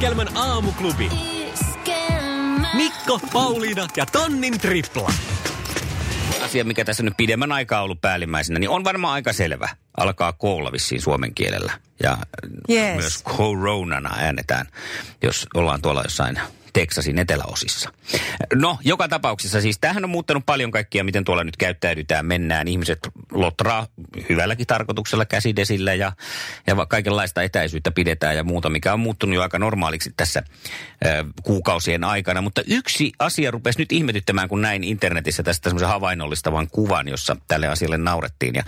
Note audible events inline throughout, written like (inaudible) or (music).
Iskelmän aamuklubi. Mikko, Pauliina ja Tonnin tripla. asia, mikä tässä nyt pidemmän aikaa ollut päällimmäisenä, niin on varmaan aika selvä. Alkaa koolla vissiin suomen kielellä. Ja Yes. myös coronana äänetään, jos ollaan tuolla jossain Teksasin eteläosissa. No, joka tapauksessa siis tämähän on muuttanut paljon kaikkia, miten tuolla nyt käyttäydytään, mennään. Ihmiset lotraa hyvälläkin tarkoituksella käsidesillä ja, ja kaikenlaista etäisyyttä pidetään ja muuta, mikä on muuttunut jo aika normaaliksi tässä ö, kuukausien aikana. Mutta yksi asia rupesi nyt ihmetyttämään, kun näin internetissä tästä semmoisen havainnollistavan kuvan, jossa tälle asialle naurettiin. Ja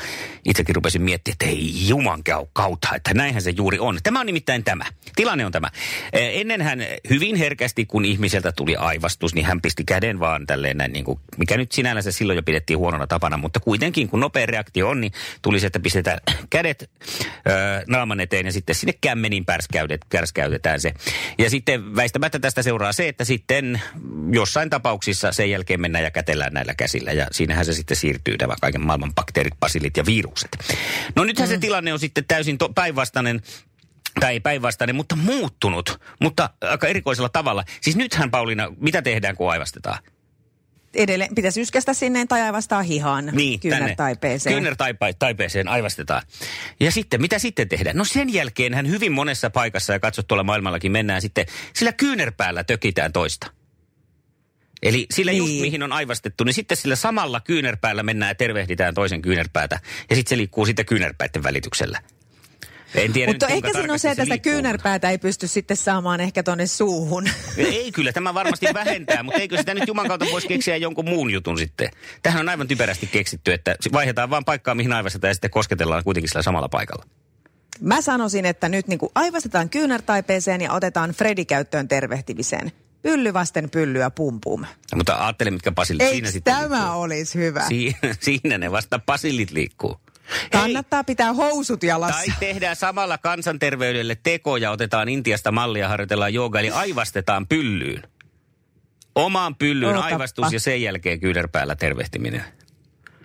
itsekin rupesin miettimään, että ei juman kautta, että näinhän se juuri on. Tämä on nimittäin tämä. Tilanne on tämä. Eh, Ennen hän hyvin herkästi, kun ihmiseltä tuli aivastus, niin hän pisti käden vaan tälleen näin, niin kuin, mikä nyt sinällänsä silloin jo pidettiin huonona tapana, mutta kuitenkin kun nopea reaktio on, niin tuli se, että pistetään kädet ö, naaman eteen ja sitten sinne kämmenin pärskäydet- pärskäytetään se. Ja sitten väistämättä tästä seuraa se, että sitten jossain tapauksissa sen jälkeen mennään ja kätellään näillä käsillä ja siinähän se sitten siirtyy nämä kaiken maailman bakteerit, basilit ja virukset. No nythän mm. se tilanne on sitten täysin to- päinvastainen tai ei päinvastainen, mutta muuttunut, mutta aika erikoisella tavalla. Siis nythän Pauliina, mitä tehdään, kun aivastetaan? Edelleen pitäisi yskästä sinne tai aivastaa hihaan Niin, kyynärtaipeeseen. Kyynärtaipeeseen aivastetaan. Ja sitten, mitä sitten tehdään? No sen jälkeen hän hyvin monessa paikassa, ja katsot tuolla maailmallakin mennään sitten, sillä kyynärpäällä tökitään toista. Eli sillä just Niin. mihin on aivastettu, niin sitten sillä samalla kyynärpäällä mennään ja tervehditään toisen kyynärpäätä. Ja sitten se liikkuu sitten kyynärpäiden välityksellä. En tiedä Mutta nyt, ehkä siinä on se, että sitä kyynärpäätä ei pysty sitten saamaan ehkä tonne suuhun. Ei kyllä, tämä varmasti vähentää, mutta eikö sitä nyt Juman kautta voisi keksiä jonkun muun jutun sitten? Tähän on aivan typerästi keksitty, että vaihdetaan vaan paikkaa, mihin aivastetaan ja sitten kosketellaan kuitenkin sillä samalla paikalla. Mä sanoisin, että nyt niin kuin aivastetaan kyynärtaipeeseen ja otetaan Fredi käyttöön tervehtimiseen. Pylly vasten pyllyä pum pum. Ja, mutta ajattele, mitkä basilit siinä Eikö sitten tämä liikkuu. olisi hyvä? Siinä, (laughs) siinä ne vasta basilit liikkuu. Kannattaa pitää housut jalassa. Tai tehdään samalla kansanterveydelle tekoja, otetaan Intiasta mallia, harjoitellaan jooga, eli aivastetaan pyllyyn. Omaan pyllyyn Ootappa. aivastus ja sen jälkeen kyynärpäällä tervehtiminen.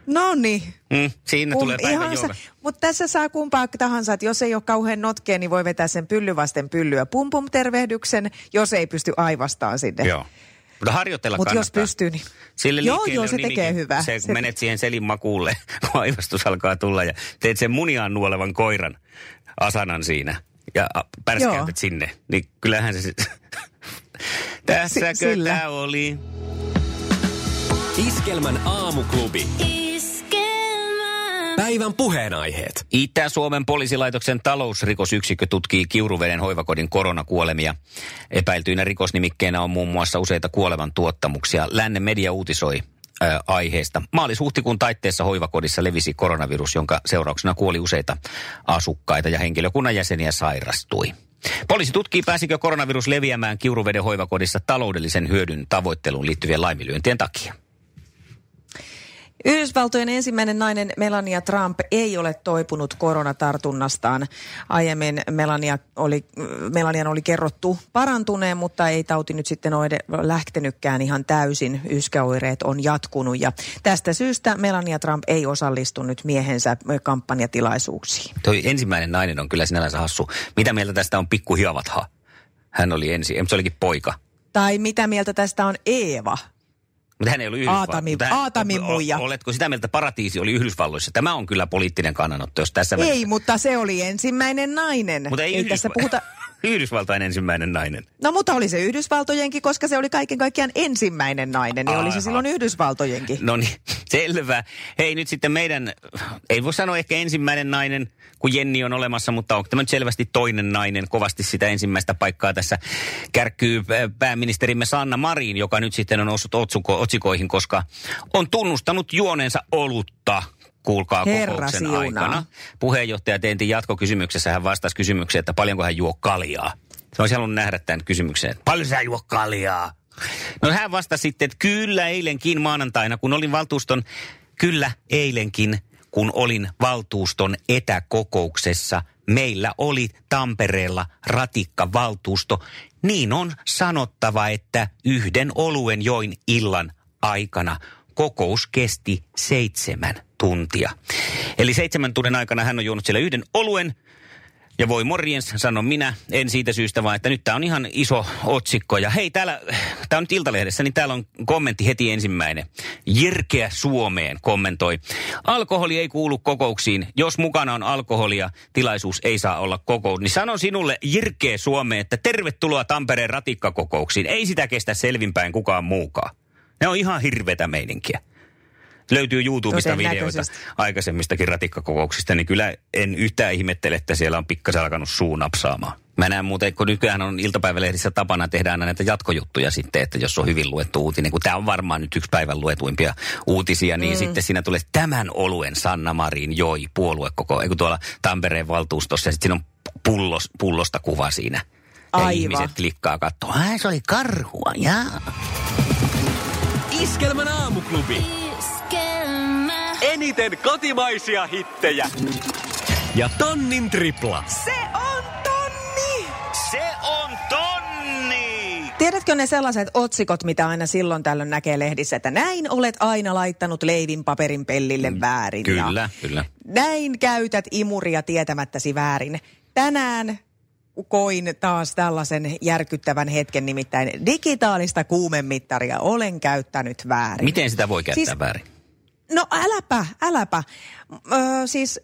No niin. Mm, siinä Kum- tulee päivän jooga. Mutta tässä saa kumpaa tahansa, että jos ei ole kauhean notkea, niin voi vetää sen pylly vasten pyllyä pum pum tervehdyksen, jos ei pysty aivastaan sinne. Joo. Mutta harjoitella Mutta jos kannattaa. pystyy, niin... Sille Joo, liikkeelle joo, se nimikin. tekee hyvää. Se, kun Se- menet siihen selin makuulle, (laughs) kun aivastus alkaa tulla ja teet sen muniaan nuolevan koiran asanan siinä ja pärskäytät sinne, niin kyllähän se... (laughs) Tässäkö sillä. tämä oli? Iskelmän aamuklubi. Päivän puheenaiheet. Itä-Suomen poliisilaitoksen talousrikosyksikkö tutkii Kiuruveden hoivakodin koronakuolemia. Epäiltyinä rikosnimikkeenä on muun muassa useita kuolevan tuottamuksia. Lännen media uutisoi ää, aiheesta. Maalis-huhtikuun taitteessa hoivakodissa levisi koronavirus, jonka seurauksena kuoli useita asukkaita ja henkilökunnan jäseniä sairastui. Poliisi tutkii, pääsikö koronavirus leviämään Kiuruveden hoivakodissa taloudellisen hyödyn tavoitteluun liittyvien laiminlyöntien takia. Yhdysvaltojen ensimmäinen nainen Melania Trump ei ole toipunut koronatartunnastaan. Aiemmin Melania oli, Melanian oli kerrottu parantuneen, mutta ei tauti nyt sitten ole lähtenytkään ihan täysin. Yskäoireet on jatkunut ja tästä syystä Melania Trump ei osallistu nyt miehensä kampanjatilaisuuksiin. Toi ensimmäinen nainen on kyllä sinällänsä hassu. Mitä mieltä tästä on pikku Hiavatha? Hän oli ensin, se olikin poika. Tai mitä mieltä tästä on Eeva? Mutta hän ei ollut Yhdysvalloissa. Aatami- Aatamin muija. Oletko sitä mieltä, että paratiisi oli Yhdysvalloissa? Tämä on kyllä poliittinen kannanotto, jos tässä Ei, mutta se oli ensimmäinen nainen. Mutta ei, ei Yhdysva- tässä puhuta... (laughs) Yhdysvaltain ensimmäinen nainen. No mutta oli se Yhdysvaltojenkin, koska se oli kaiken kaikkiaan ensimmäinen nainen, niin oli se Aha. silloin Yhdysvaltojenkin. No niin, (laughs) selvä. Hei nyt sitten meidän, ei voi sanoa ehkä ensimmäinen nainen, kun Jenni on olemassa, mutta onko tämä nyt selvästi toinen nainen? Kovasti sitä ensimmäistä paikkaa tässä kärkkyy äh, pääministerimme Sanna Marin, joka nyt sitten on noussut otsuko, otsikoihin, koska on tunnustanut juoneensa olutta kuulkaa Herra kokouksen siunaa. aikana. Puheenjohtaja Teentin jatkokysymyksessä hän vastasi kysymykseen, että paljonko hän juo kaljaa. Se olisi halunnut nähdä tämän kysymyksen, että paljon sä juo kaljaa? No hän vastasi sitten, että kyllä eilenkin maanantaina, kun olin valtuuston, kyllä eilenkin, kun olin valtuuston etäkokouksessa, meillä oli Tampereella ratikkavaltuusto. Niin on sanottava, että yhden oluen join illan aikana. Kokous kesti seitsemän tuntia. Eli seitsemän tunnin aikana hän on juonut siellä yhden oluen – ja voi morjens, sanon minä, en siitä syystä vaan, että nyt tämä on ihan iso otsikko. Ja hei, täällä, tämä on nyt Iltalehdessä, niin täällä on kommentti heti ensimmäinen. Jirkeä Suomeen kommentoi. Alkoholi ei kuulu kokouksiin. Jos mukana on alkoholia, tilaisuus ei saa olla kokous. Niin sanon sinulle Jirkeä Suomeen, että tervetuloa Tampereen ratikkakokouksiin. Ei sitä kestä selvinpäin kukaan muukaan. Ne on ihan hirvetä meininkiä löytyy YouTubesta videoita aikaisemmistakin ratikkakokouksista, niin kyllä en yhtään ihmettele, että siellä on pikkasen alkanut suu napsaamaan. Mä näen muuten, kun nykyään on iltapäivälehdissä tapana tehdä aina näitä jatkojuttuja sitten, että jos on hyvin luettu uutinen, kun tämä on varmaan nyt yksi päivän luetuimpia uutisia, niin mm. sitten siinä tulee tämän oluen Sanna Marin joi puoluekoko, eikö tuolla Tampereen valtuustossa, ja sitten siinä on pullos, pullosta kuva siinä. Ja Aivan. ihmiset klikkaa katsoa, se oli karhua, jaa. Iskelmän aamuklubi. Eniten kotimaisia hittejä. Ja tonnin tripla. Se on tonni! Se on tonni! Tiedätkö ne sellaiset otsikot, mitä aina silloin tällöin näkee lehdissä, että näin olet aina laittanut leivin paperin pellille mm, väärin. Kyllä, ja kyllä. Näin käytät imuria tietämättäsi väärin. Tänään koin taas tällaisen järkyttävän hetken, nimittäin digitaalista kuumemittaria olen käyttänyt väärin. Miten sitä voi käyttää siis, väärin? No äläpä, äläpä. Ö, siis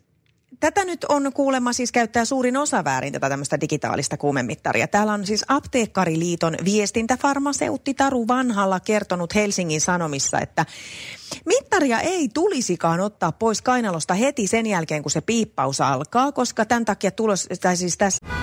Tätä nyt on kuulemma siis käyttää suurin osa väärin tätä tämmöistä digitaalista kuumemittaria. Täällä on siis Apteekkariliiton viestintäfarmaseutti Taru Vanhalla kertonut Helsingin Sanomissa, että mittaria ei tulisikaan ottaa pois kainalosta heti sen jälkeen, kun se piippaus alkaa, koska tämän takia tulos, tai siis tässä...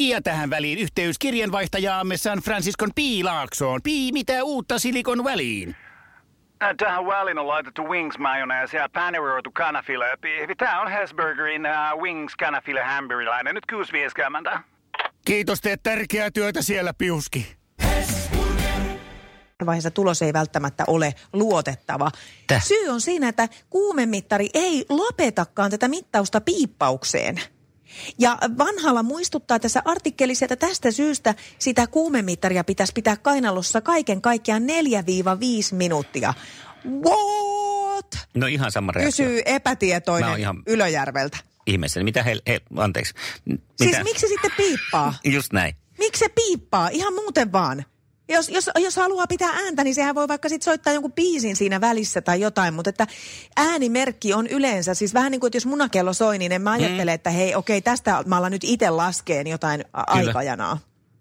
ja tähän väliin yhteys kirjanvaihtajaamme San Franciscon Piilaaksoon. Pii, mitä uutta Silikon väliin? Äh, tähän väliin on laitettu wings mayonnaise ja paneroitu kanafila. Tämä on Hesburgerin uh, wings kanafila hamburilainen. Nyt kuusi vieskäämäntä. Kiitos, teet tärkeää työtä siellä, Piuski. vaiheessa tulos ei välttämättä ole luotettava. Täh? Syy on siinä, että kuumemittari ei lopetakaan tätä mittausta piippaukseen. Ja vanhalla muistuttaa tässä artikkelissa, että tästä syystä sitä kuumemittaria pitäisi pitää kainalossa kaiken kaikkiaan 4-5 minuuttia. What? No ihan sama reaktio. Kysyy epätietoinen ihan... Ylöjärveltä. Ihmeessä. Mitä he, he anteeksi. Mitä? Siis miksi sitten piippaa? Just näin. Miksi se piippaa? Ihan muuten vaan. Jos, jos, jos haluaa pitää ääntä, niin sehän voi vaikka sitten soittaa jonkun biisin siinä välissä tai jotain, mutta että äänimerkki on yleensä, siis vähän niin kuin, että jos munakello soi, niin en mä ajattele, mm. että hei, okei, tästä mä alan nyt itse laskeen jotain Kyllä. aikajanaa.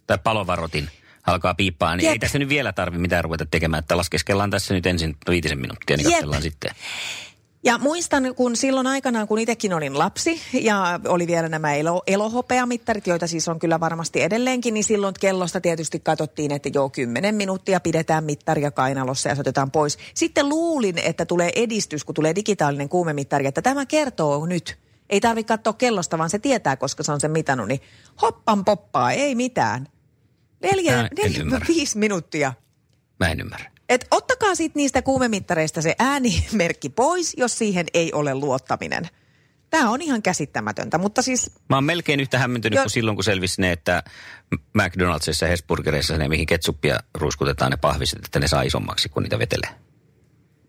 Tai palovarotin alkaa piippaa, niin Jep. ei tässä nyt vielä tarvi mitään ruveta tekemään, että laskeskellaan tässä nyt ensin viitisen minuuttia, niin katsellaan sitten. Ja muistan, kun silloin aikanaan, kun itsekin olin lapsi ja oli vielä nämä elo, elohopeamittarit, joita siis on kyllä varmasti edelleenkin, niin silloin kellosta tietysti katsottiin, että joo, kymmenen minuuttia pidetään mittaria kainalossa ja se otetaan pois. Sitten luulin, että tulee edistys, kun tulee digitaalinen kuumemittari, että tämä kertoo nyt. Ei tarvitse katsoa kellosta, vaan se tietää, koska se on sen mitannut, niin hoppan poppaa, ei mitään. Neljä, neljä viisi minuuttia. Mä en ymmärrä. Et ottakaa sitten niistä kuumemittareista se äänimerkki pois, jos siihen ei ole luottaminen. Tämä on ihan käsittämätöntä, mutta siis... Mä oon melkein yhtä hämmentynyt jo... kuin silloin, kun selvisi ne, että McDonaldsissa ja Hesburgereissa ne, mihin ketsuppia ruiskutetaan ne pahviset, että ne saa isommaksi, kun niitä vetelee.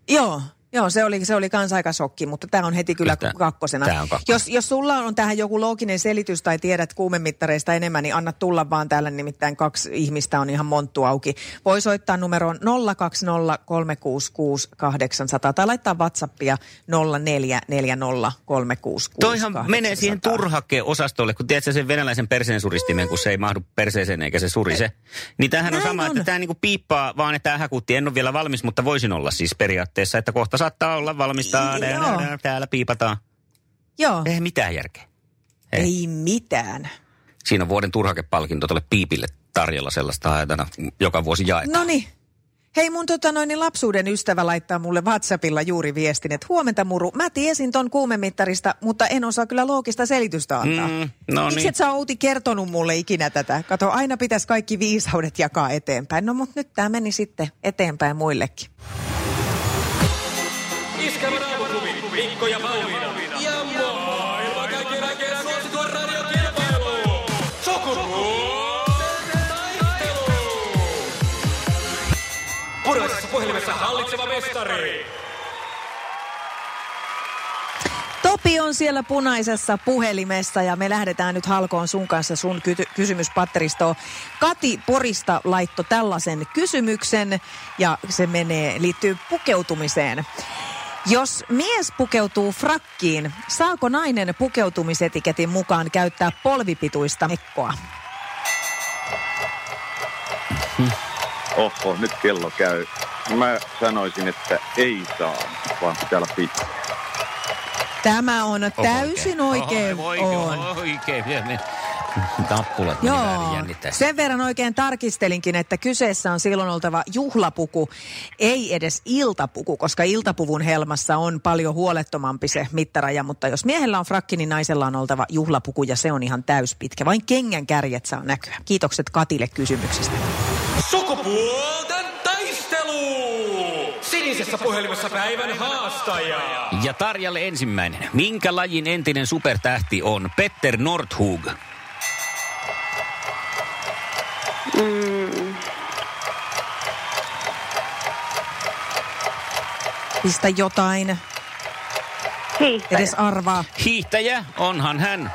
Joo, Joo, se oli, se oli kans aika shokki, mutta tämä on heti kyllä Tää- kakkosena. on kakkonen. jos, jos sulla on tähän joku looginen selitys tai tiedät kuumemittareista enemmän, niin anna tulla vaan täällä, nimittäin kaksi ihmistä on ihan monttu auki. Voi soittaa numeroon 020366800 tai laittaa WhatsAppia 0440366800. Toihan menee siihen turhake-osastolle, kun tiedät sen venäläisen perseensuristimen, kun se ei mahdu perseeseen eikä se surise. Niin tämähän on Näin sama, on. että tämä niinku piippaa, vaan että tämä häkutti. En ole vielä valmis, mutta voisin olla siis periaatteessa, että kohta saattaa olla valmista. Joo. Täällä piipataan. Joo, Ei mitään järkeä. Ei. ei mitään. Siinä on vuoden turhakepalkinto tuolle piipille tarjolla sellaista aina joka vuosi jaetaan. No niin. Hei mun tota noin, niin lapsuuden ystävä laittaa mulle WhatsAppilla juuri viestin, että huomenta muru, mä tiesin ton kuumemittarista, mutta en osaa kyllä loogista selitystä antaa. Mm, no Miksi niin. et sä Outi kertonut mulle ikinä tätä? Kato, aina pitäisi kaikki viisaudet jakaa eteenpäin. No mut nyt tää meni sitten eteenpäin muillekin. Mikko ja Pauliina. Ja maailman kaikkien aikeen suosituen radiokilpailu. Sukupuolten taistelu. Puraisessa puhelimessa hallitseva mestari. Topi on siellä punaisessa puhelimessa ja me lähdetään nyt halkoon sun kanssa sun ky- kysymyspatteristoon. Kati Porista laitto tällaisen kysymyksen ja se menee, liittyy pukeutumiseen. Jos mies pukeutuu frakkiin, saako nainen pukeutumisetiketin mukaan käyttää polvipituista mekkoa? Oho, nyt kello käy. Mä sanoisin, että ei saa, vaan pitää olla pitkä. Tämä on täysin oikein. Oho, on. Oikein. Vielä me- (laughs) Väärin Joo, sen verran oikein tarkistelinkin, että kyseessä on silloin oltava juhlapuku, ei edes iltapuku, koska iltapuvun helmassa on paljon huolettomampi se mittaraja, mutta jos miehellä on frakki, niin naisella on oltava juhlapuku ja se on ihan täyspitkä. Vain kengän kärjet saa näkyä. Kiitokset Katille kysymyksistä. Sukupuolten taistelu. Sinisessä puhelimessa päivän haastaja. Ja Tarjalle ensimmäinen. Minkä lajin entinen supertähti on Petter Nordhug? Pistä jotain, Hiihtäjä. edes arvaa. Hiihtäjä, onhan hän.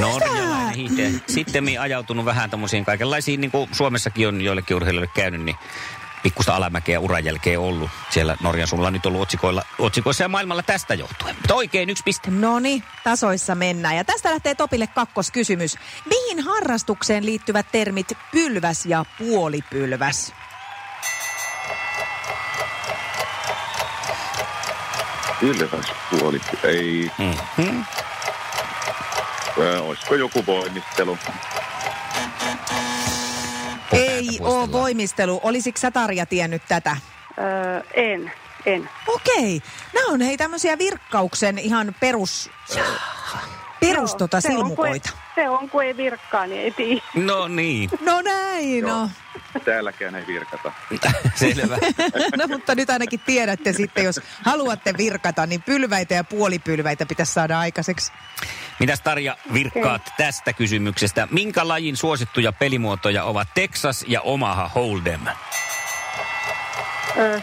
Norjalainen hiihtäjä. Sitten ajautunut vähän tämmöisiin kaikenlaisiin, niin kuin Suomessakin on joillekin urheilijoille käynyt, niin pikkusta alamäkeä uran jälkeen ollut. Siellä Norjan suunnalla nyt ollut otsikoilla, otsikoissa ja maailmalla tästä johtuen. Mutta oikein yksi piste. Noni, tasoissa mennään. Ja tästä lähtee Topille kakkoskysymys. Mihin harrastukseen liittyvät termit pylväs ja puolipylväs? Ylväs puoli. Ei. Mm-hmm. Ö, olisiko joku voimistelu? Ei ole voimistelu. Olisiko sä Tarja tiennyt tätä? Öö, en, en. Okei. Nämä on hei tämmöisiä virkkauksen ihan perus, perus Joo, tota se on, kun ei- silmukoita. Se on, kun ei virkkaa, niin ei tiedä. No niin, No näin, no. Täälläkään ei virkata. (laughs) selvä. (laughs) no mutta nyt ainakin tiedätte sitten, jos haluatte virkata, niin pylväitä ja puolipylväitä pitäisi saada aikaiseksi. Mitäs Tarja virkkaat tästä kysymyksestä? Minkä lajin suosittuja pelimuotoja ovat Texas ja Omaha Hold'em?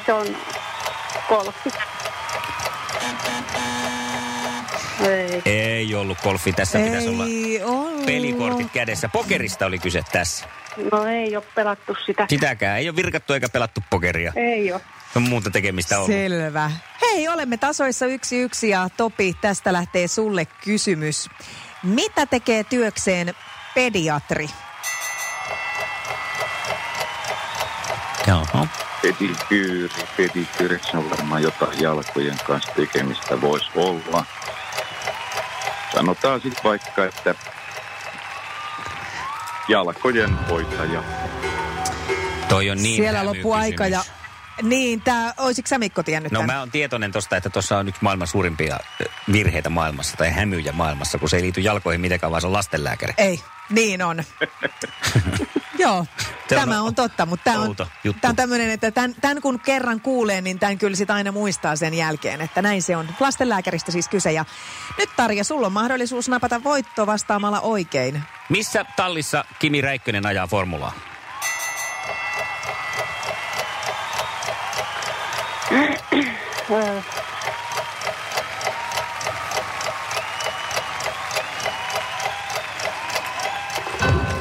Se on golfi. Ei. Ei ollut golfi, tässä pitäisi olla Ei ollut. pelikortit kädessä. Pokerista oli kyse tässä. No ei ole pelattu sitä. Sitäkään ei ole virkattu eikä pelattu pokeria. Ei ole. On muuta tekemistä ollut. Selvä. Hei, olemme tasoissa yksi yksi ja Topi, tästä lähtee sulle kysymys. Mitä tekee työkseen pediatri? Jaha. Pedikyyri, pedikyyri, se on varmaan jotain jalkojen kanssa tekemistä voisi olla. Sanotaan sitten vaikka, että jalkojen hoitaja. Toi on niin Siellä hämy loppuu aika ja... Niin, tää, oisitko sä Mikko tiennyt No tän? mä oon tietoinen tosta, että tuossa on yksi maailman suurimpia virheitä maailmassa tai hämyjä maailmassa, kun se ei liity jalkoihin mitenkään, vaan se on lastenlääkäri. Ei, niin on. (laughs) Joo, Se on tämä on totta, mutta tämä on, tämä on tämmöinen, että tämän, tämän kun kerran kuulee, niin tämän kyllä sit aina muistaa sen jälkeen, että näin se on. Lastenlääkäristä siis kyse ja nyt Tarja, sulla on mahdollisuus napata voitto vastaamalla oikein. Missä tallissa Kimi Räikkönen ajaa formulaa? (clears throat)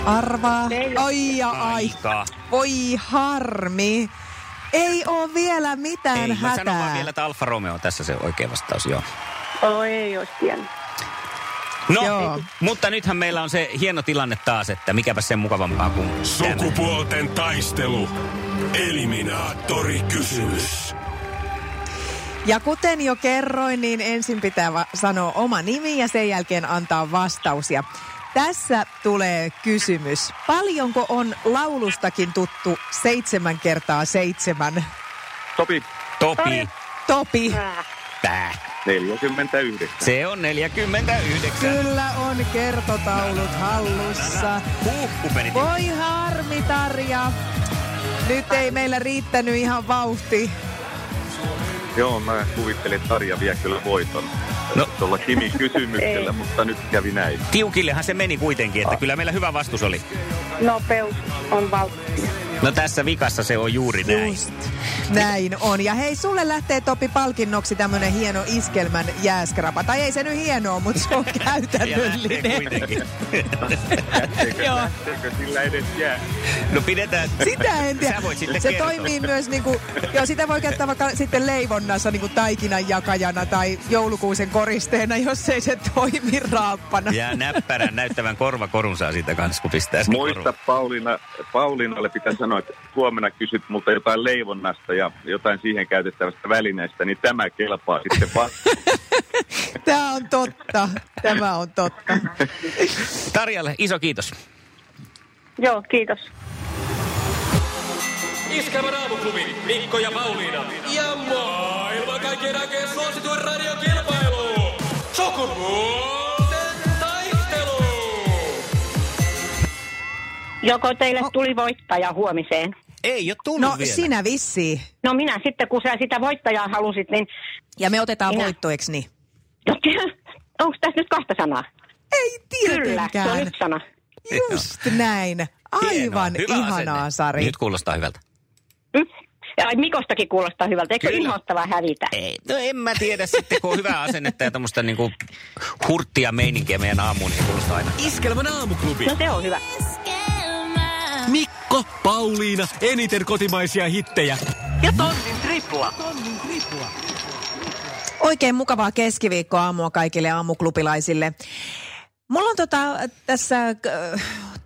Arvaa. Ei. Ai ja ai. Aika. Voi harmi. Ei oo vielä mitään Ei, mä sanon vaan hätää. vielä, että Alfa Romeo on tässä se oikea vastaus, joo. oh, ei olisi tiennyt. No, Joo. mutta nythän meillä on se hieno tilanne taas, että mikäpä sen mukavampaa kuin tämä. Sukupuolten taistelu. Eliminaattori kysymys. Ja kuten jo kerroin, niin ensin pitää va- sanoa oma nimi ja sen jälkeen antaa vastaus. Ja tässä tulee kysymys. Paljonko on laulustakin tuttu seitsemän kertaa seitsemän? Topi Topi. Topi. Tää. 49. Se on 49. Kyllä on kertotaulut hallussa. Huhhuh. Voi harmi, Tarja. Nyt ei meillä riittänyt ihan vauhti. Joo, mä kuvittelin, että Tarja vie kyllä voiton. No. Tuolla Kimi kysymyksellä, Ei. mutta nyt kävi näin. Tiukillehan se meni kuitenkin, että kyllä meillä hyvä vastus oli. nopeus on valttia. No tässä vikassa se on juuri näin. Just näin on. Ja hei, sulle lähtee Topi palkinnoksi tämmönen hieno iskelmän jääskrapa. Tai ei se nyt hienoa, mutta se on (laughs) Ja lähtee käytännöllinen. kuitenkin. Lähteekö, (laughs) Joo. lähteekö sillä edes jää? No pidetään. Sitä en tiedä. Sä voit sitten Se kertoa. toimii myös niinku, joo, sitä voi käyttää vaikka sitten leivonnassa niinku taikinan jakajana tai joulukuusen koristeena, jos ei se toimi raappana. Ja näppärän näyttävän korvakorun saa siitä kanssa, kun pistää sen Muista korvan. Pauliina, Pauliinalle pitää sanoa, että huomenna kysyt multa jotain leivonnasta ja jotain siihen käytettävästä välineestä, niin tämä kelpaa sitten vastaan. (laughs) Tämä on totta. Tämä on totta. Tarjalle iso kiitos. Joo, kiitos. Iskävä raamuklubi, Mikko ja Pauliina. Ja maailman kaikkien aikeen suosituen radiokilpailu. Sukupuolten Joko teille tuli voittaja huomiseen? Ei ole tullut No vielä. sinä vissiin. No minä sitten, kun sä sitä voittajaa halusit, niin... Ja me otetaan Minä. voitto, eks niin? (laughs) Onko tässä nyt kahta sanaa? Ei Kyllä, se on tietenkään. yksi sana. Just näin. Aivan Hienoa, hyvä ihanaa, asenne. Sari. Nyt kuulostaa hyvältä. Mm. Ja Mikostakin kuulostaa hyvältä. Eikö inhottavaa hävitä? Ei, no en mä tiedä sitten, kun on hyvää asennetta ja tämmöistä niinku hurttia meininkiä meidän aamuun, niin kuulostaa aina. Iskelmän aamuklubi. No se on hyvä. Mikko, Pauliina, eniten kotimaisia hittejä. Ja tonnin tripla. Oikein mukavaa keskiviikkoa aamua kaikille aamuklubilaisille. Mulla on tota, tässä äh,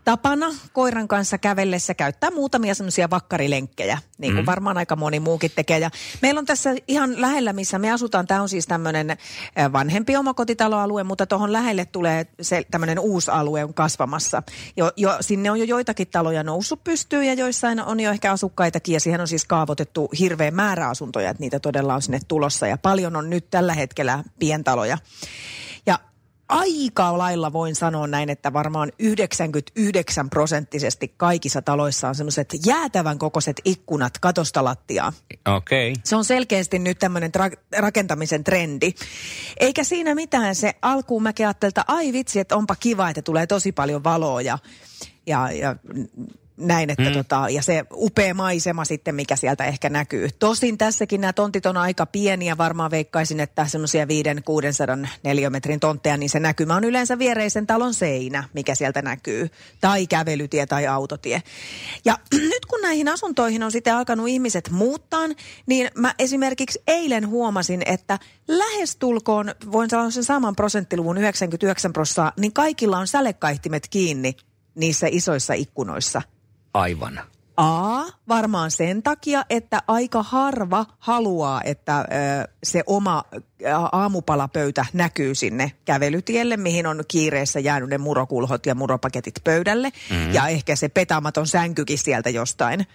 tapana koiran kanssa kävellessä käyttää muutamia semmoisia vakkarilenkkejä, niin kuin mm. varmaan aika moni muukin tekee. Ja meillä on tässä ihan lähellä, missä me asutaan, tämä on siis tämmöinen vanhempi omakotitaloalue, mutta tuohon lähelle tulee se tämmöinen uusi alue on kasvamassa. Jo, jo, sinne on jo joitakin taloja noussut pystyyn ja joissain on jo ehkä asukkaitakin ja siihen on siis kaavoitettu hirveä määrä asuntoja, että niitä todella on sinne tulossa ja paljon on nyt tällä hetkellä pientaloja. Aika lailla voin sanoa näin, että varmaan 99 prosenttisesti kaikissa taloissa on semmoiset jäätävän kokoiset ikkunat katosta lattiaa. Okei. Okay. Se on selkeästi nyt tämmöinen tra- rakentamisen trendi. Eikä siinä mitään se alkuun mä ajattelin, että ai vitsi, että onpa kiva, että tulee tosi paljon valoa ja, ja, ja näin, että mm. tota, ja se upea maisema sitten, mikä sieltä ehkä näkyy. Tosin tässäkin nämä tontit on aika pieniä, varmaan veikkaisin, että semmoisia 500-600 neliömetrin tontteja, niin se näkymä on yleensä viereisen talon seinä, mikä sieltä näkyy, tai kävelytie tai autotie. Ja (clears throat) nyt kun näihin asuntoihin on sitten alkanut ihmiset muuttaa, niin mä esimerkiksi eilen huomasin, että lähestulkoon, voin sanoa sen saman prosenttiluvun 99 prosenttia, niin kaikilla on sälekaihtimet kiinni niissä isoissa ikkunoissa. Aivan. A, varmaan sen takia, että aika harva haluaa, että se oma aamupalapöytä näkyy sinne kävelytielle, mihin on kiireessä jäänyt ne murokulhot ja muropaketit pöydälle. Mm-hmm. Ja ehkä se petamaton sänkykin sieltä jostain.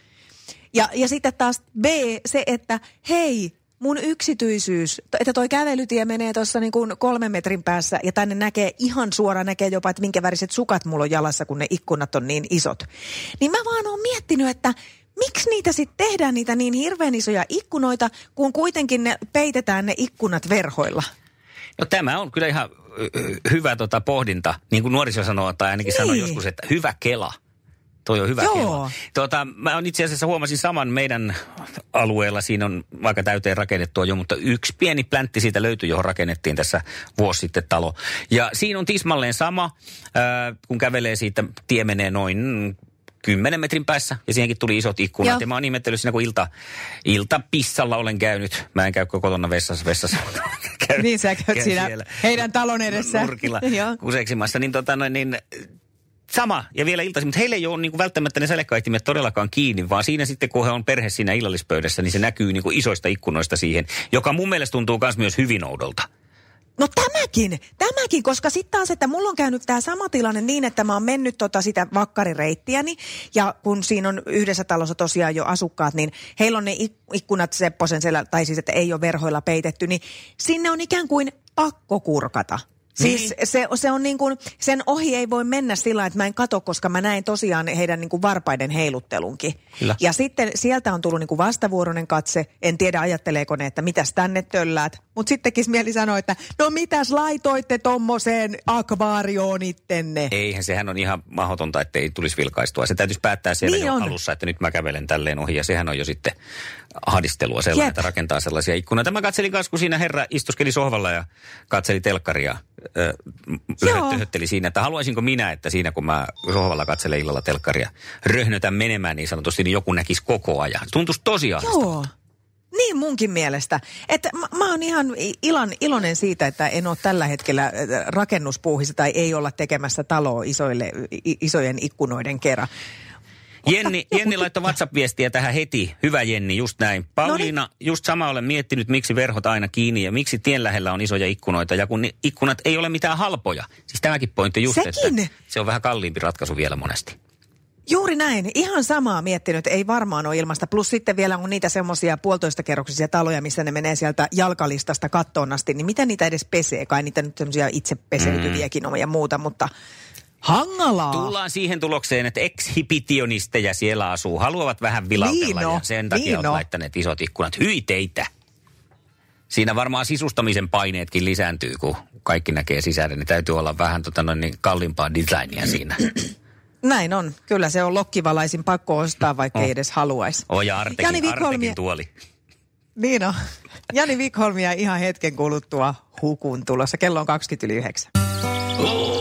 Ja, ja sitten taas B, se, että hei, mun yksityisyys, että toi kävelytie menee tuossa niin kuin kolmen metrin päässä ja tänne näkee ihan suora, näkee jopa, että minkä väriset sukat mulla on jalassa, kun ne ikkunat on niin isot. Niin mä vaan oon miettinyt, että miksi niitä sitten tehdään niitä niin hirveän isoja ikkunoita, kun kuitenkin ne peitetään ne ikkunat verhoilla. No tämä on kyllä ihan hyvä tota pohdinta. Niin kuin nuoriso sanoo, tai ainakin niin. sanoi Niin. joskus, että hyvä kela. Toi on hyvä Joo. kello. Tuota, mä on itse asiassa huomasin saman meidän alueella. Siinä on aika täyteen rakennettua jo, mutta yksi pieni pläntti siitä löytyi, johon rakennettiin tässä vuosi sitten talo. Ja siinä on tismalleen sama, ää, kun kävelee siitä, tie menee noin 10 metrin päässä ja siihenkin tuli isot ikkunat. Joo. Ja mä oon ihmetellyt siinä, kun ilta, ilta pissalla olen käynyt. Mä en käy kotona vessassa, vessassa. Käyn- Niin sä käyt käyn siinä heidän talon edessä. Nurkilla (laughs) kuseksimassa. Niin, tota, noin, niin sama ja vielä iltaisin, mutta heillä ei ole niin kuin välttämättä ne sälekaihtimet todellakaan kiinni, vaan siinä sitten kun he on perhe siinä illallispöydässä, niin se näkyy niin kuin isoista ikkunoista siihen, joka mun mielestä tuntuu myös myös hyvin oudolta. No tämäkin, tämäkin, koska sitten taas, että mulla on käynyt tämä sama tilanne niin, että mä oon mennyt tota sitä vakkarireittiäni ja kun siinä on yhdessä talossa tosiaan jo asukkaat, niin heillä on ne ik- ikkunat Sepposen selä, tai siis että ei ole verhoilla peitetty, niin sinne on ikään kuin pakko kurkata. Siis se, se on niin kuin, sen ohi ei voi mennä sillä että mä en kato, koska mä näen tosiaan heidän niin kuin varpaiden heiluttelunkin. Kyllä. Ja sitten sieltä on tullut niin kuin vastavuoroinen katse. En tiedä ajatteleeko ne, että mitäs tänne tölläät. Mutta sitten tekisi mieli sanoa, että no mitäs laitoitte tommoseen akvaarioon ittenne. Eihän sehän on ihan mahdotonta, että ei tulisi vilkaistua. Se täytyisi päättää siellä Niin jo on. alussa, että nyt mä kävelen tälleen ohi. Ja sehän on jo sitten ahdistelua sellainen, Jep. että rakentaa sellaisia ikkunoita. Mä katselin kanssa, kun siinä herra istuskeli sohvalla ja katseli telkkaria. Löhötteli siinä, että haluaisinko minä, että siinä kun mä sohvalla katselen illalla telkkaria, röhnötän menemään niin sanotusti, niin joku näkisi koko ajan. Tuntuisi tosi. Joo. Niin munkin mielestä. Että mä, mä oon ihan ilan, iloinen siitä, että en ole tällä hetkellä rakennuspuuhissa tai ei olla tekemässä taloa isoille, isojen ikkunoiden kerran. Jenni, Jenni laittoi WhatsApp-viestiä tähän heti. Hyvä Jenni, just näin. Pauliina, just sama olen miettinyt, miksi verhot aina kiinni ja miksi tien lähellä on isoja ikkunoita. Ja kun ikkunat ei ole mitään halpoja. Siis tämäkin pointti just, Sekin. että se on vähän kalliimpi ratkaisu vielä monesti. Juuri näin. Ihan samaa miettinyt. Ei varmaan ole ilmasta. Plus sitten vielä on niitä semmoisia puolitoista kerroksisia taloja, missä ne menee sieltä jalkalistasta kattoon asti. Niin miten niitä edes pesee? Kai niitä nyt semmoisia itse peseytyviäkin on ja muuta, mutta hangalaa. Tullaan siihen tulokseen, että ekshibitionisteja siellä asuu. Haluavat vähän vilautella Niin no, ja sen takia niin on no. laittaneet isot ikkunat. Hyi teitä! Siinä varmaan sisustamisen paineetkin lisääntyy, kun kaikki näkee sisällä. Niin täytyy olla vähän tota noin, niin kalliimpaa designia siinä. Näin on. Kyllä se on lokkivalaisin pakko ostaa, vaikka Oh. ei edes haluaisi. Oja Artekin, Jani Wikholm Artekin ja- tuoli. Niin on. Jani Wikholmia ihan hetken kuluttua hukun tulossa. Kello on 20 yli 9. Oh,